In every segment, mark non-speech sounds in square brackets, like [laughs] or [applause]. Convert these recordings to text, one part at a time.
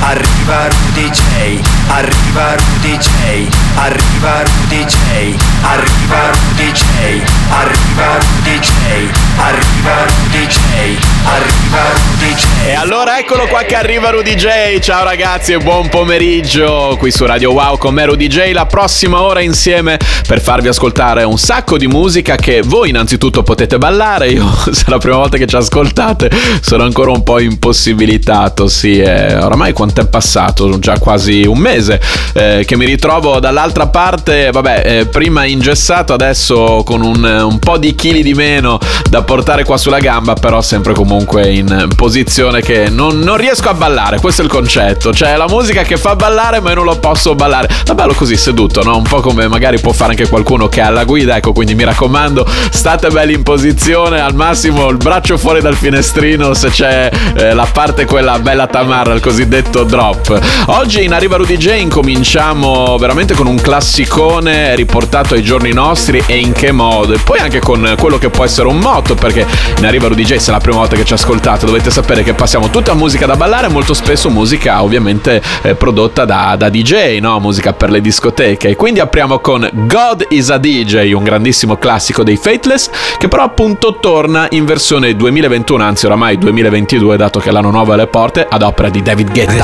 arriva Rudy J, arriva Rudy J, arriva Rudy J, arriva Rudy J, arriva Rudy J, arriva Rudy J, arriva Rudy J. E allora eccolo qua che arriva Rudy J. Ciao ragazzi e buon pomeriggio qui su Radio Wow con me Rudy J. La prossima ora insieme per farvi ascoltare un sacco di musica che voi innanzitutto potete ballare. Io [laughs] se è la prima volta che ci ascoltate sono ancora un po' impossibilitato. Sì, eh, oramai quanto è passato? Già quasi un mese eh, che mi ritrovo dall'altra parte. Vabbè, eh, prima ingessato, adesso con un, un po' di chili di meno da portare qua sulla gamba, però sempre comunque in posizione che non, non riesco a ballare. Questo è il concetto. Cioè, la musica che fa ballare, ma io non lo posso ballare. Ma bello così seduto, no? Un po' come magari può fare anche qualcuno che ha la guida. Ecco, quindi mi raccomando, state belli in posizione. Al massimo il braccio fuori dal finestrino se c'è eh, la parte quella bella tamarra, il cosiddetto drop. Oggi in Arriva Rudy J incominciamo veramente con un classicone riportato ai giorni nostri e in che modo. E poi anche con quello che può essere un motto, perché in Arriva Rudy J, se è la prima volta che ci ascoltate, dovete sapere che passiamo tutta musica da ballare, molto spesso musica ovviamente eh, prodotta da, da DJ, no? musica per le discoteche. E quindi apriamo con God is a DJ, un grandissimo classico dei Fateless, che però appunto torna in versione 2021, anzi oramai 2022, dato che l'anno nuovo è alle porte, ad opera di David Guetta.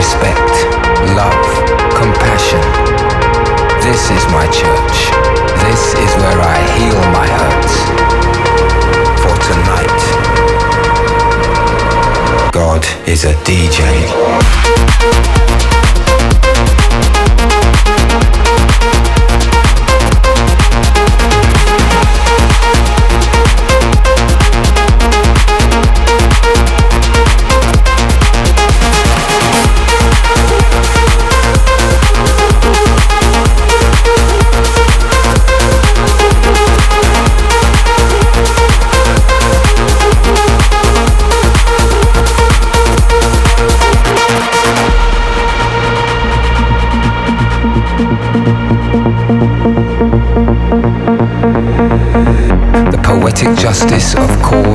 Respect, love, compassion. This is my church. This is where I heal my hurts. For tonight, God is a DJ.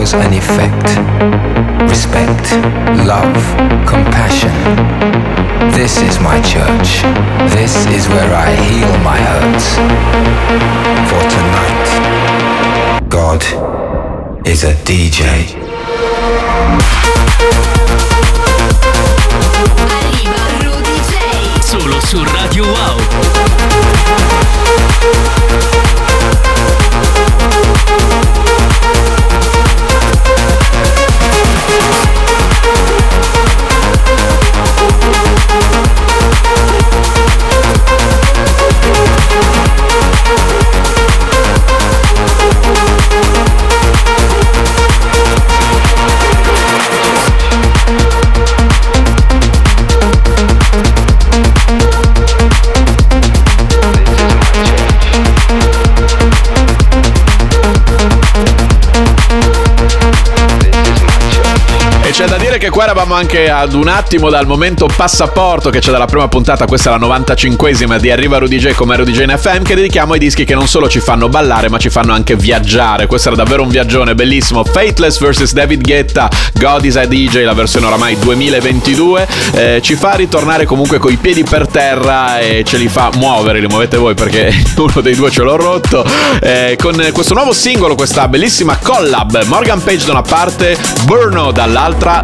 Cause and effect. Respect, love, compassion. This is my church. This is where I heal my hurts. For tonight, God is a DJ. Arriva Rudy J. Solo su Radio Wow. Nation dire che qua eravamo anche ad un attimo dal momento passaporto che c'è dalla prima puntata, questa è la 95esima di Arriva Rudy J come Rudy J in FM, che dedichiamo ai dischi che non solo ci fanno ballare ma ci fanno anche viaggiare. Questo era davvero un viaggione bellissimo. Fateless vs David Guetta, God is a DJ, la versione oramai 2022, eh, ci fa ritornare comunque coi piedi per terra e ce li fa muovere, li muovete voi perché [laughs] uno dei due ce l'ho rotto. Eh, con questo nuovo singolo, questa bellissima collab, Morgan Page da una parte, Burno dall'altra,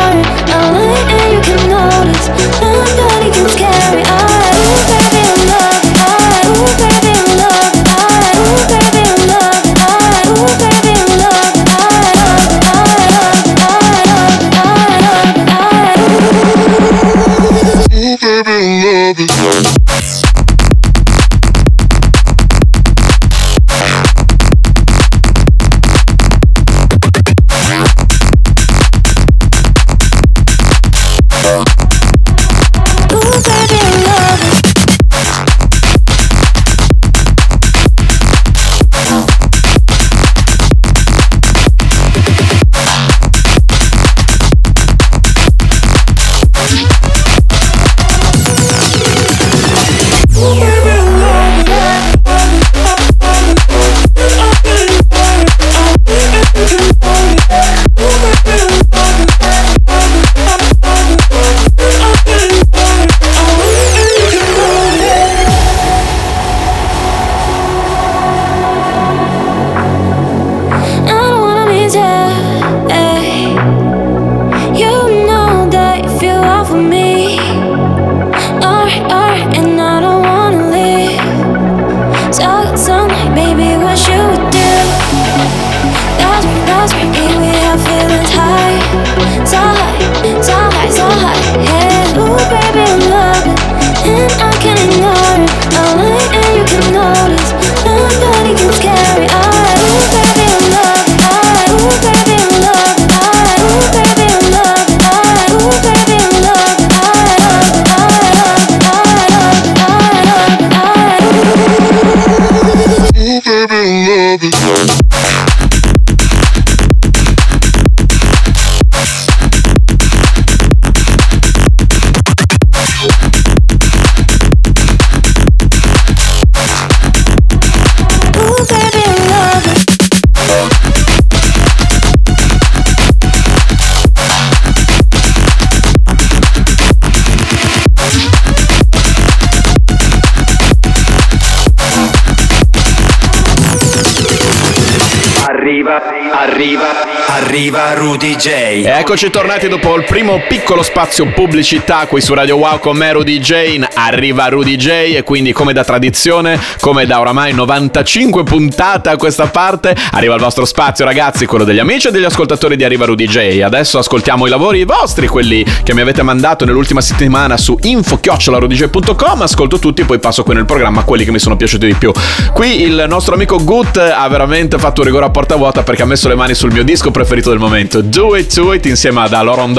arriva, arriva Rudy J. Eccoci tornati dopo il primo piccolo spazio pubblicità qui su Radio Wow con me Rudy J. Arriva Rudy J e quindi come da tradizione, come da oramai 95 puntate a questa parte, arriva il vostro spazio ragazzi, quello degli amici e degli ascoltatori di Arriva Rudy J. Adesso ascoltiamo i lavori vostri, quelli che mi avete mandato nell'ultima settimana su info-rudyj.com, ascolto tutti e poi passo qui nel programma quelli che mi sono piaciuti di più. Qui il nostro amico Gut ha veramente fatto un rigore a porta vuota perché ha messo le mani sul mio disco preferito del momento, Do It To It insieme ad Aloron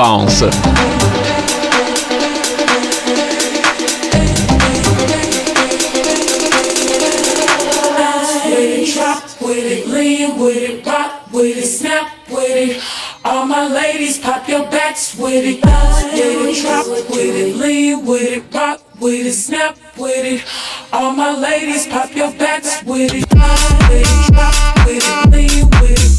it. All my ladies, pop your backs with it. With it, drop with it, lean with it, rock with it, snap with it. All my ladies, pop your backs with it. With it, drop with it, lean with it.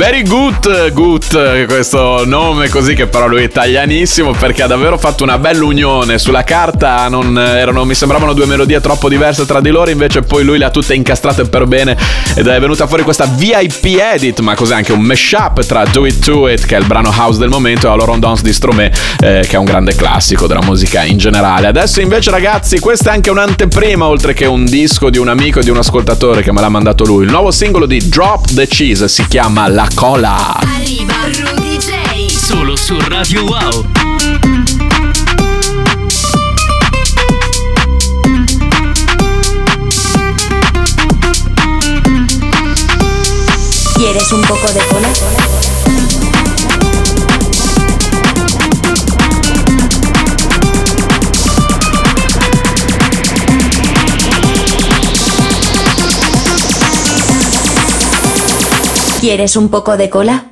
Very good, good, questo nome così che però lui è italianissimo perché ha davvero fatto una bella unione. Sulla carta non erano, mi sembravano due melodie troppo diverse tra di loro, invece poi lui le ha tutte incastrate per bene ed è venuta fuori questa VIP edit, ma cos'è anche un mashup tra Do It To It, che è il brano house del momento, e Aloron Dance di Stromae, eh, che è un grande classico della musica in generale. Adesso invece ragazzi, questa è anche un'anteprima, oltre che un disco di un amico e di un ascoltatore che me l'ha mandato lui. Il nuovo singolo di Drop the Cheese si chiama La Cola. Arriva Rudy J. Solo su Radio Wow. ¿Quieres un poco de cola? ¿Quieres un poco de cola?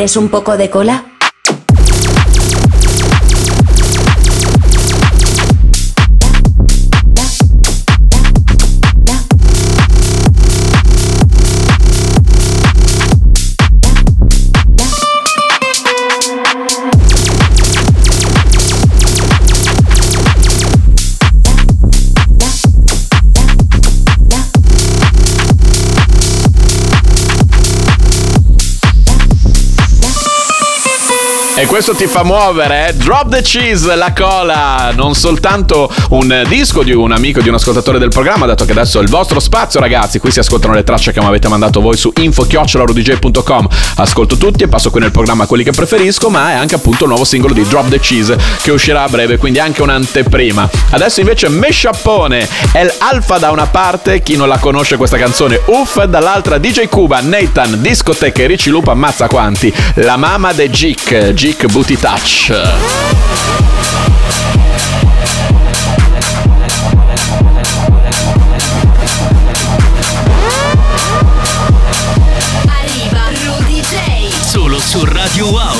quieres un poco de cola? E questo ti fa muovere, eh? Drop the Cheese, la cola, non soltanto un disco di un amico, di un ascoltatore del programma, dato che adesso è il vostro spazio ragazzi, qui si ascoltano le tracce che mi avete mandato voi su info.rodj.com, ascolto tutti e passo qui nel programma quelli che preferisco, ma è anche appunto il nuovo singolo di Drop the Cheese che uscirà a breve, quindi anche un'anteprima. Adesso invece Meshappone, è l'alfa da una parte, chi non la conosce questa canzone, uff, dall'altra DJ Cuba, Nathan, Discotech e Ricci Lupa, ammazza quanti, la mamma de Gic, Gic Big Booty Touch. Arriva Rudy J. Solo su Radio Wow.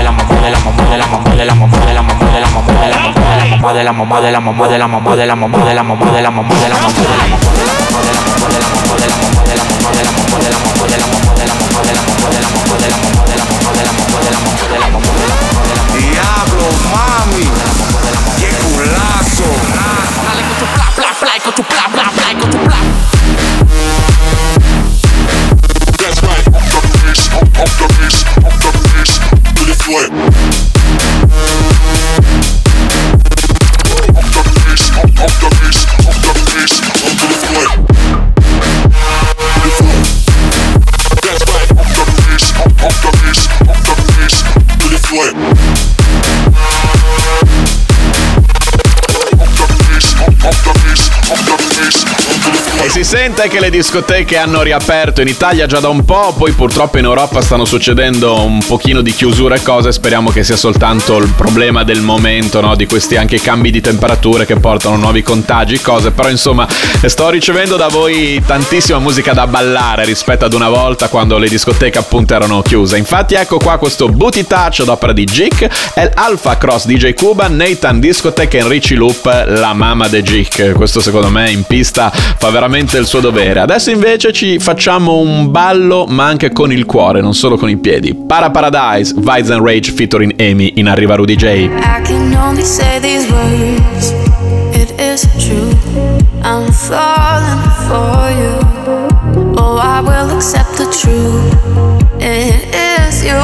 mamá de la mamá de la mamá de la mamá de la mamá de la mamá de la mamá de la mamá de la mamá de la mamá de la mamá de la mamá de la mamá de la mujer. Diablo, mami, qué culazo. Dale con tu bla bla bla, con tu bla bla bla, con tu si sente che le discoteche hanno riaperto in Italia già da un po', poi purtroppo in Europa stanno succedendo un pochino di chiusure e cose, speriamo che sia soltanto il problema del momento, no? di questi anche cambi di temperature che portano nuovi contagi, cose, però insomma sto ricevendo da voi tantissima musica da ballare rispetto ad una volta quando le discoteche appunto erano chiuse. Infatti ecco qua questo Booty Touch ad opera di Jick, è l'Alpha Cross DJ Cuba, Nathan Discoteca e Richie Loop, la mamma de Jick. Questo secondo me in pista fa veramente il suo dovere. Adesso invece ci facciamo un ballo ma anche con il cuore, non solo con i piedi. Para Paradise, Vibes and Rage featuring Amy in Arriva Rudy J. I can only say these words. It is true. I'm falling for you. Oh, I will accept the truth. It is you.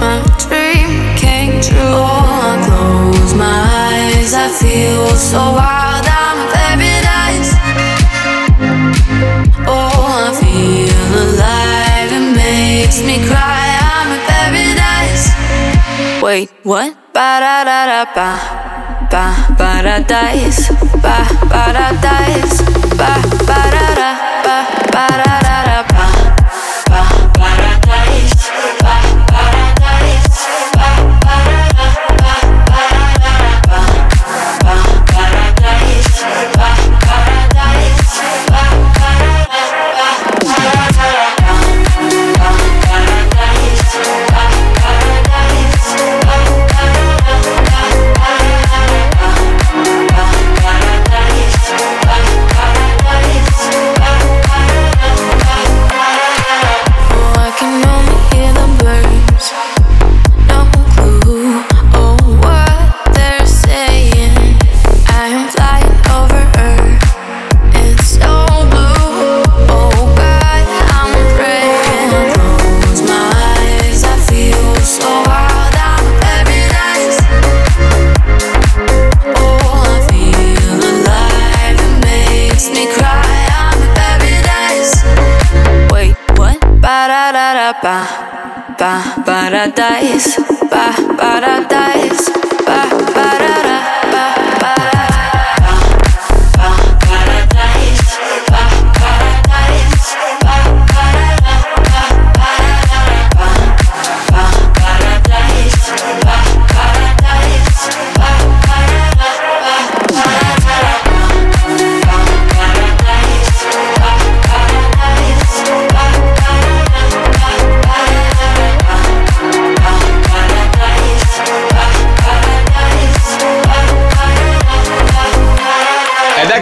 My dream came true. Oh, I close my eyes. I feel so wild. Wait, what? Ba da da da ba. Ba paradise. Ba paradise. Ba ba da da ba ba da da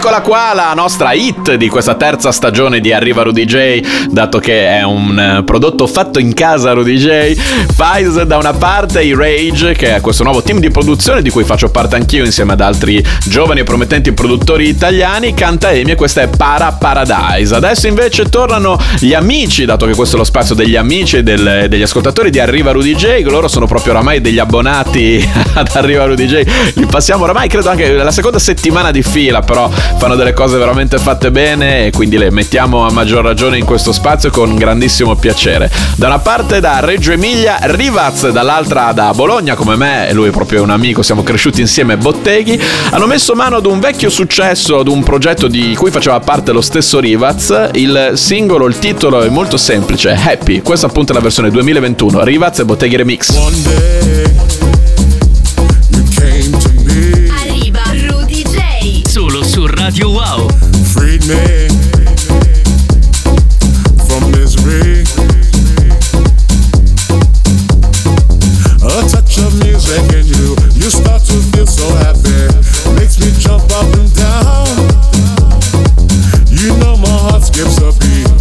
eccola qua la nostra hit di questa terza stagione di Arriva Rudy J, dato che è un eh, prodotto fatto in casa Rudy J. Files da una parte, i Rage, che è questo nuovo team di produzione di cui faccio parte anch'io insieme ad altri giovani e promettenti produttori italiani, canta Amy e questa è Para Paradise. Adesso invece tornano gli amici, dato che questo è lo spazio degli amici e del- degli ascoltatori di Arriva Rudy J, loro sono proprio oramai degli abbonati [laughs] ad Arriva Rudy J, li passiamo oramai credo anche la seconda settimana di fila, però fanno delle cose veramente fatte bene e quindi le mettiamo a maggior ragione in questo spazio con grandissimo piacere. Da una parte da Reggio Emilia Rivaz, dall'altra da Bologna come me, lui è proprio un amico, siamo cresciuti insieme Botteghi, hanno messo mano ad un vecchio successo, ad un progetto di cui faceva parte lo stesso Rivaz. Il singolo, il titolo è molto semplice, Happy. Questa appunto è la versione 2021, Rivaz e Botteghi Remix. Arriva Radio Wow. freed me from misery. A touch of music and you, you start to feel so happy. Makes me jump up and down. You know my heart skips a beat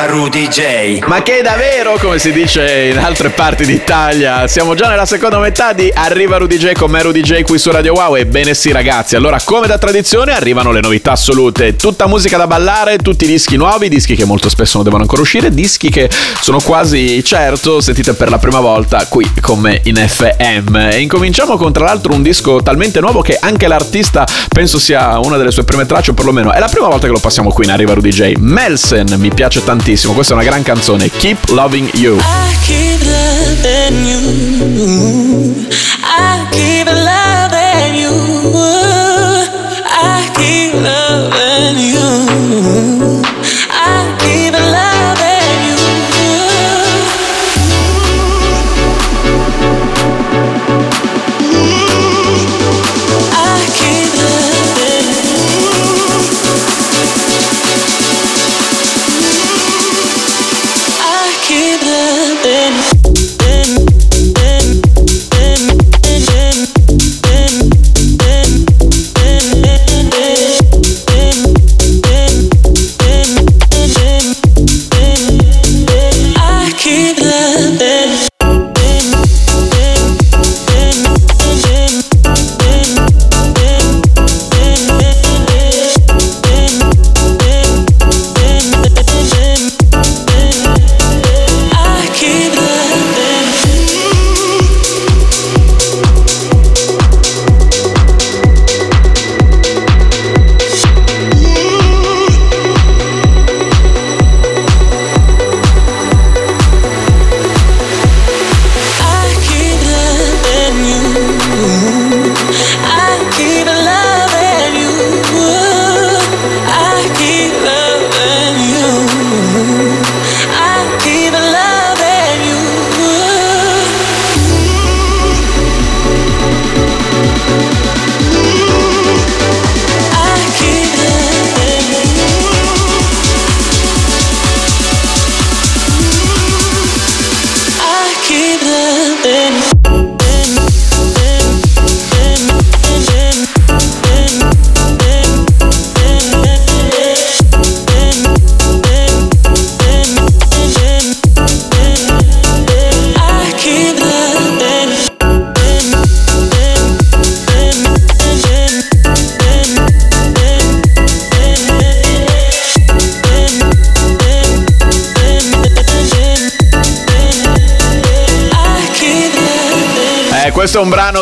arriva Rudy J. Ma che davvero, come si dice in altre parti d'Italia, siamo già nella seconda metà di Arriva Rudy J con me Rudy J qui su Radio Wow. Ebbene sì ragazzi, allora come da tradizione arrivano le novità assolute, tutta musica da ballare, tutti i dischi nuovi, dischi che molto spesso non devono ancora uscire, dischi che sono quasi certo sentite per la prima volta qui con me in FM. E incominciamo con tra l'altro un disco talmente nuovo che anche l'artista penso sia una delle sue prime tracce, o perlomeno è la prima volta che lo passiamo qui in Arriva Rudy J. Melsen mi piace tantissimo, questa è una gran canzone, Keep Loving You. I keep loving you. I keep loving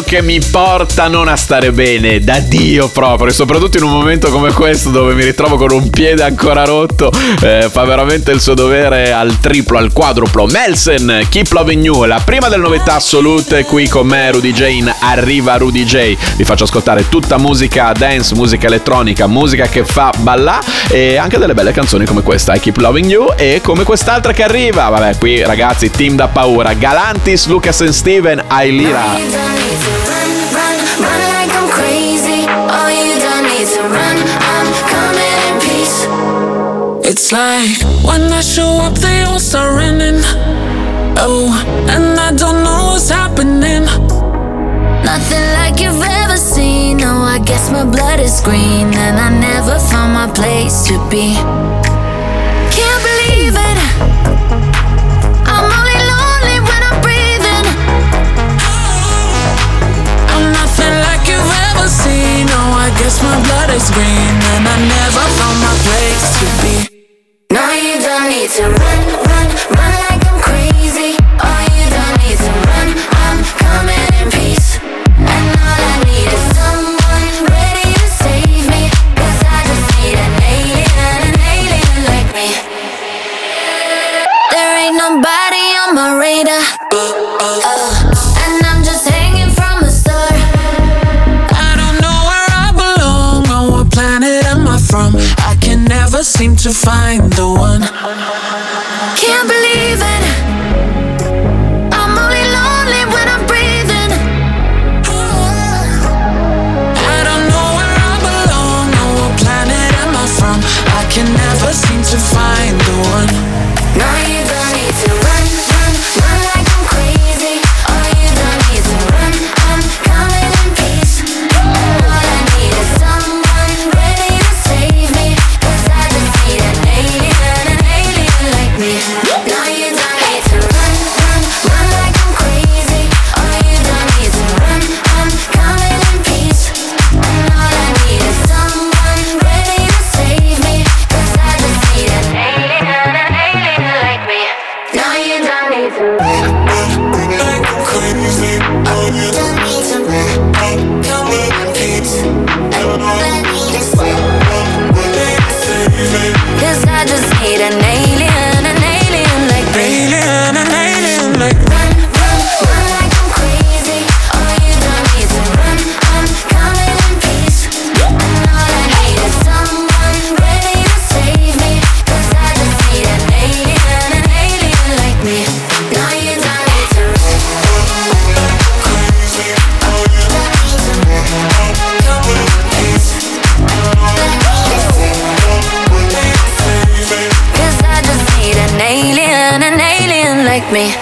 che mi porta non a stare bene, da Dio proprio, e soprattutto in un momento come questo dove mi ritrovo con un piede ancora rotto, eh, fa veramente il suo dovere al triplo, al quadruplo. Melsen, Keep Loving You, la prima delle novità assolute qui con me, Rudy J, in Arriva Rudy J. Vi faccio ascoltare tutta musica dance, musica elettronica, musica che fa ballà e anche delle belle canzoni come questa, I Keep Loving You e come quest'altra che arriva. Vabbè, qui ragazzi, team da paura, Galantis, Lucas and Steven, Ailira. It's like when I show up, they all start running. Oh, and I don't know what's happening. Nothing like you've ever seen. No, I guess my blood is green, and I never found my place to be. Can't believe it. I'm only lonely when I'm breathing. I'm nothing like you've ever seen. Oh, I guess my blood is green, and I never found my place to be. Seem to find the one.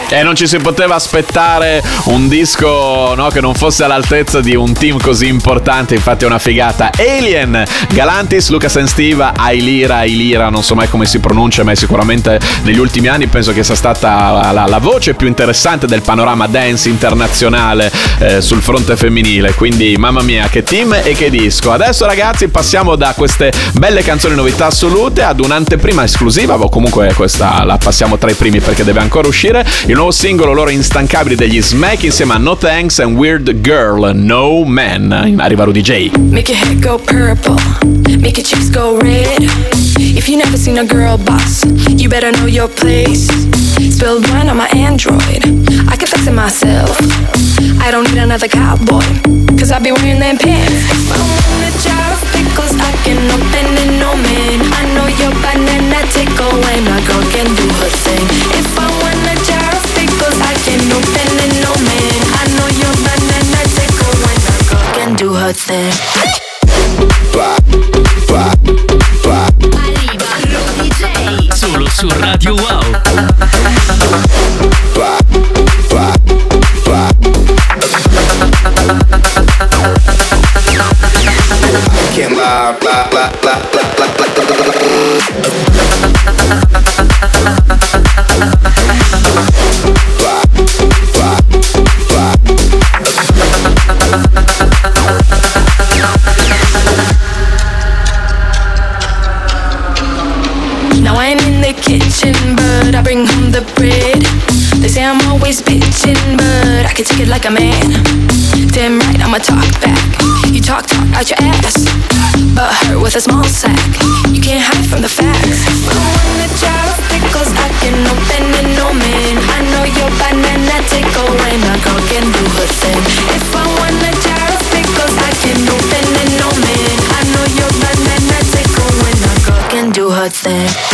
E non ci si poteva aspettare un disco no, che non fosse all'altezza di un team così importante, infatti è una figata. Alien, Galantis, Lucas and Steve, Ailira, Ailira, non so mai come si pronuncia, ma è sicuramente negli ultimi anni penso che sia stata la, la voce più interessante del panorama dance internazionale eh, sul fronte femminile. Quindi mamma mia, che team e che disco. Adesso ragazzi passiamo da queste belle canzoni novità assolute ad un'anteprima esclusiva, o comunque questa la passiamo tra i primi perché deve ancora uscire. Il nuovo singolo loro instancabili degli Smack insieme a No Thanks and Weird Girl, No Man. In Rudy J. Make your head go purple, make your cheeks go red. If you never seen a girl boss, you better know your place. Spilled wine on my Android, I can fix it myself. I don't need another cowboy, cause I'll be wearing them pants. If I can open it, no man. I know your banana tickle when a girl can do her thing. If I want a jar of pickles, I can open it, no man. I know your banana tickle when a girl can do her thing. Solo su Radio Wow. Now I'm in the kitchen, but I bring home the bread. Always bitching, but I can take it like a man. Damn right, I'ma talk back. You talk, talk out your ass, but hurt with a small sack. You can't hide from the facts. I want a jar of pickles, I can open it, no man. I know your banana tickle when a girl can do her thing. If I want a jar of pickles, I can open it, no man. I know your banana tickle when a girl can do her thing.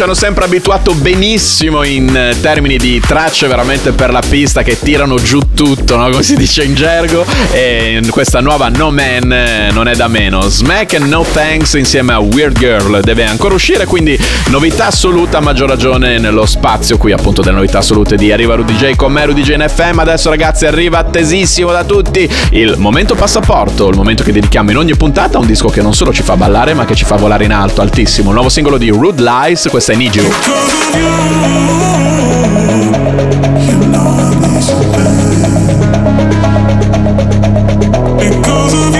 Ci hanno sempre abituato benissimo in eh, termini di tracce veramente per la pista che tirano giù tutto, no? come si dice in gergo. E questa nuova No Man eh, non è da meno. Smack and No Thanks insieme a Weird Girl deve ancora uscire, quindi novità assoluta, a maggior ragione nello spazio qui appunto delle novità assolute di Arriva Rudy J con me Rudy J in FM. Adesso ragazzi arriva attesissimo da tutti il momento passaporto, il momento che dedichiamo in ogni puntata a un disco che non solo ci fa ballare ma che ci fa volare in alto, altissimo. Il nuovo singolo di Rude Lies, questa è Need You. Because of you, you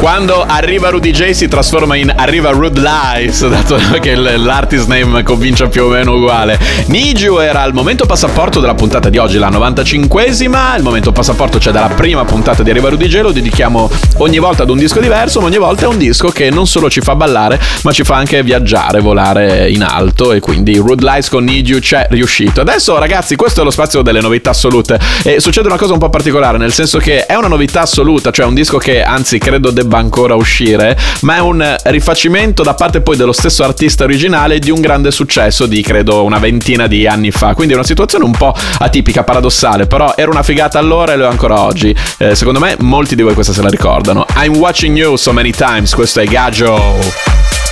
Quando arriva Rudy J si trasforma in arriva Rude Lies, dato che l'artist name convince più o meno uguale. Niju era il momento passaporto della puntata di oggi, la 95esima. Il momento passaporto c'è dalla prima puntata di Arriva Rudy J, lo dedichiamo ogni volta ad un disco diverso, ma ogni volta è un disco che non solo ci fa ballare, ma ci fa anche viaggiare, volare in alto. E quindi Rude Lies con Niju c'è riuscito. Adesso, ragazzi, questo è lo spazio delle novità assolute. E succede una cosa un po' particolare, nel senso che è una novità assoluta, cioè un disco che anzi credo debba ancora uscire, ma è un rifacimento da parte poi dello stesso artista originale di un grande successo di credo una ventina di anni fa. Quindi è una situazione un po' atipica, paradossale, però era una figata allora e lo è ancora oggi. Eh, secondo me molti di voi questa se la ricordano. I'm watching you so many times, questo è Gaggio.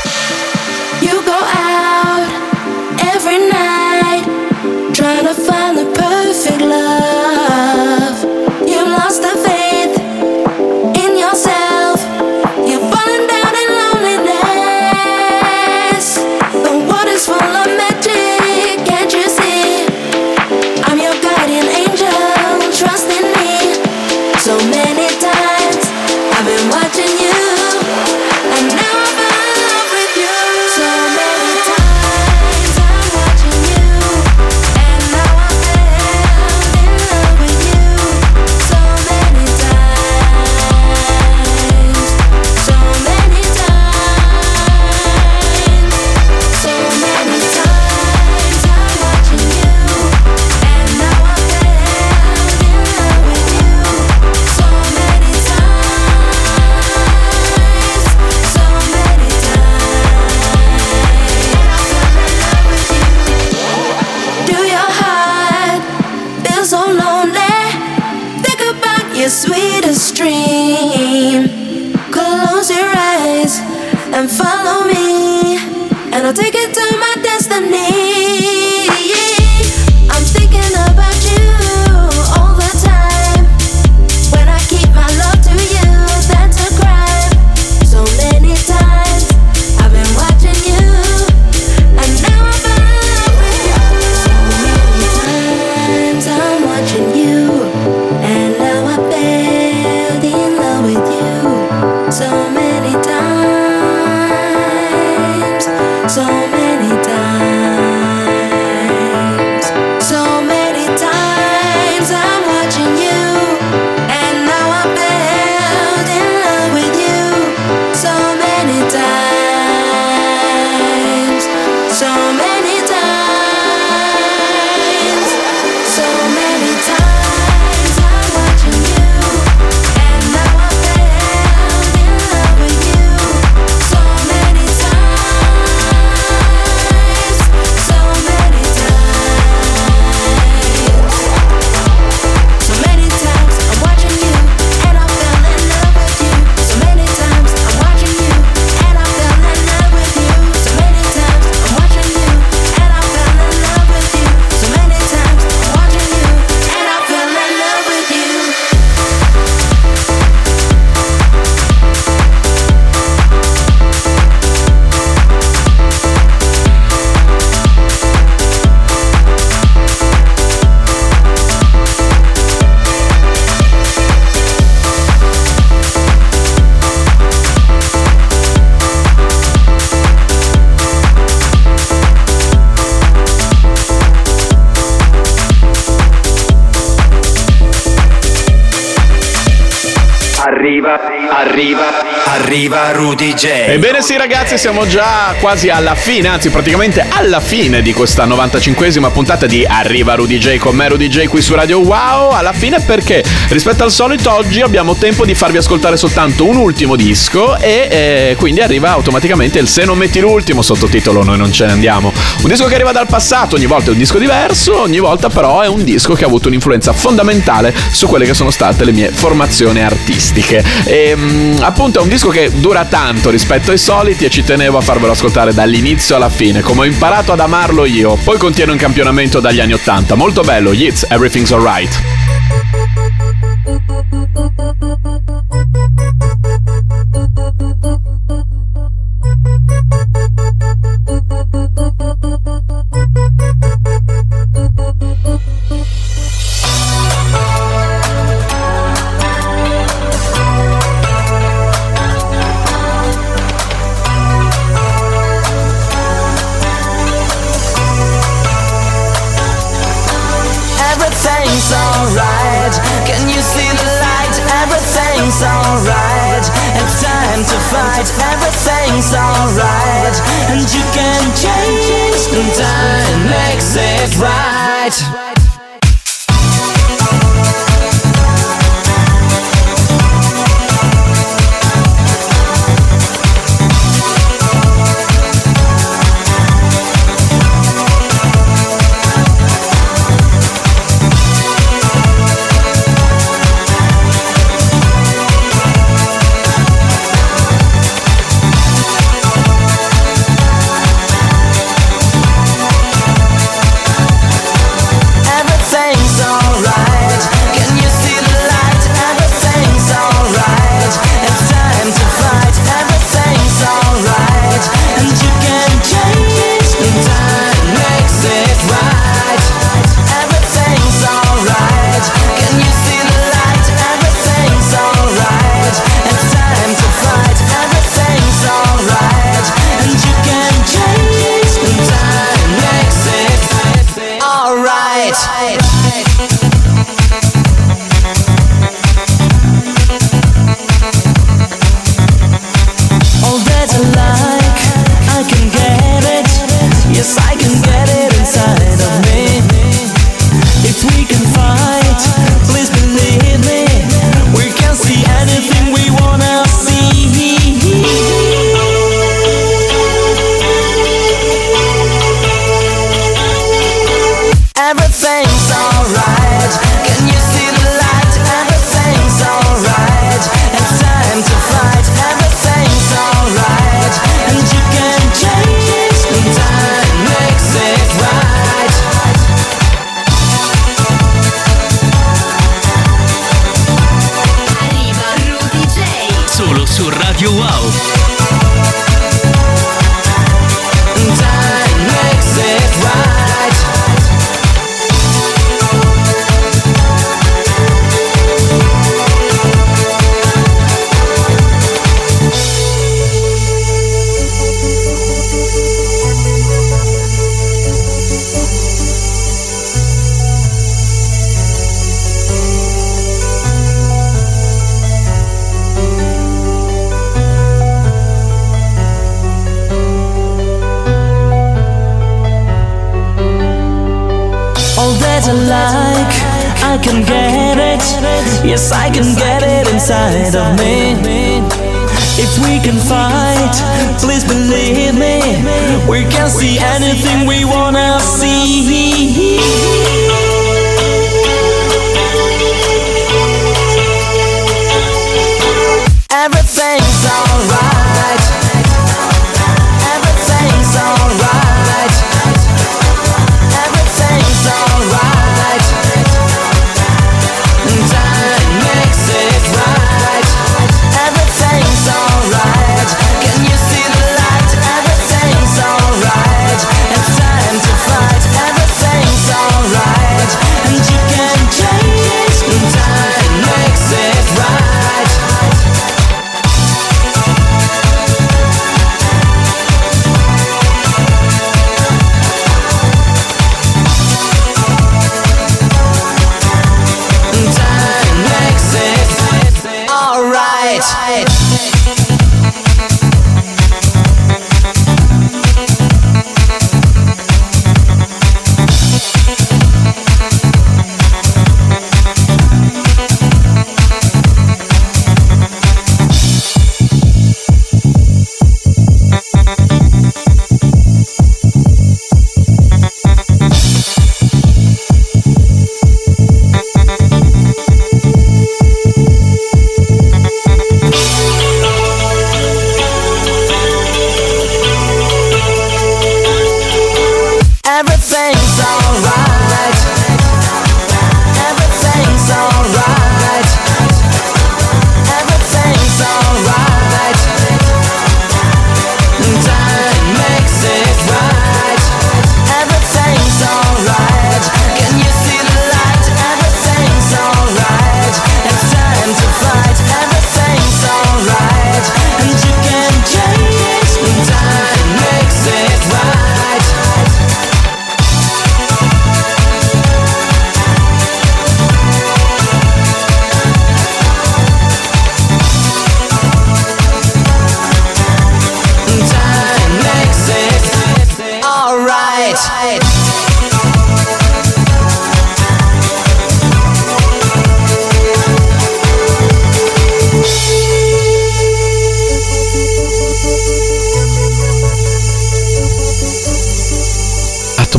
Arriva Rudy J. Ebbene sì ragazzi, siamo già quasi alla fine, anzi praticamente alla fine di questa 95esima puntata di Arriva Rudy J con me Rudy J qui su Radio Wow. Alla fine perché rispetto al solito oggi abbiamo tempo di farvi ascoltare soltanto un ultimo disco e eh, quindi arriva automaticamente il Se non metti l'ultimo sottotitolo Noi non ce ne andiamo. Un disco che arriva dal passato, ogni volta è un disco diverso, ogni volta però è un disco che ha avuto un'influenza fondamentale su quelle che sono state le mie formazioni artistiche. E mm, appunto è un disco che dura tanto rispetto ai soliti e ci tenevo a farvelo ascoltare dall'inizio alla fine, come ho imparato ad amarlo io. Poi contiene un campionamento dagli anni 80, molto bello, Yeats, Everything's Alright.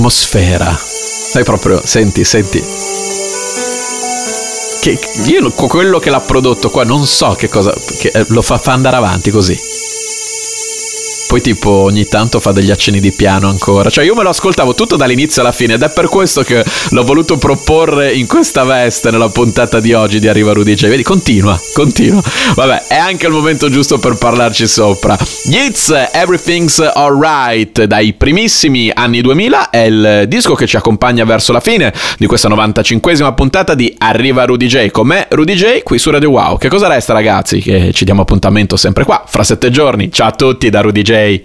Atmosfera. Sai proprio, senti, senti. Che io quello che l'ha prodotto qua non so che cosa. Che eh, lo fa, fa andare avanti così. Poi tipo ogni tanto fa degli accenni di piano ancora. Cioè io me lo ascoltavo tutto dall'inizio alla fine ed è per questo che l'ho voluto proporre in questa veste nella puntata di oggi di Arriva Rudy J. Vedi, continua, continua. Vabbè, è anche il momento giusto per parlarci sopra. Yates, Everything's Alright, dai primissimi anni 2000, è il disco che ci accompagna verso la fine di questa 95esima puntata di Arriva Rudy J. Con me, Rudy J, qui su Radio Wow. Che cosa resta ragazzi? Che ci diamo appuntamento sempre qua, fra sette giorni. Ciao a tutti da Rudy J.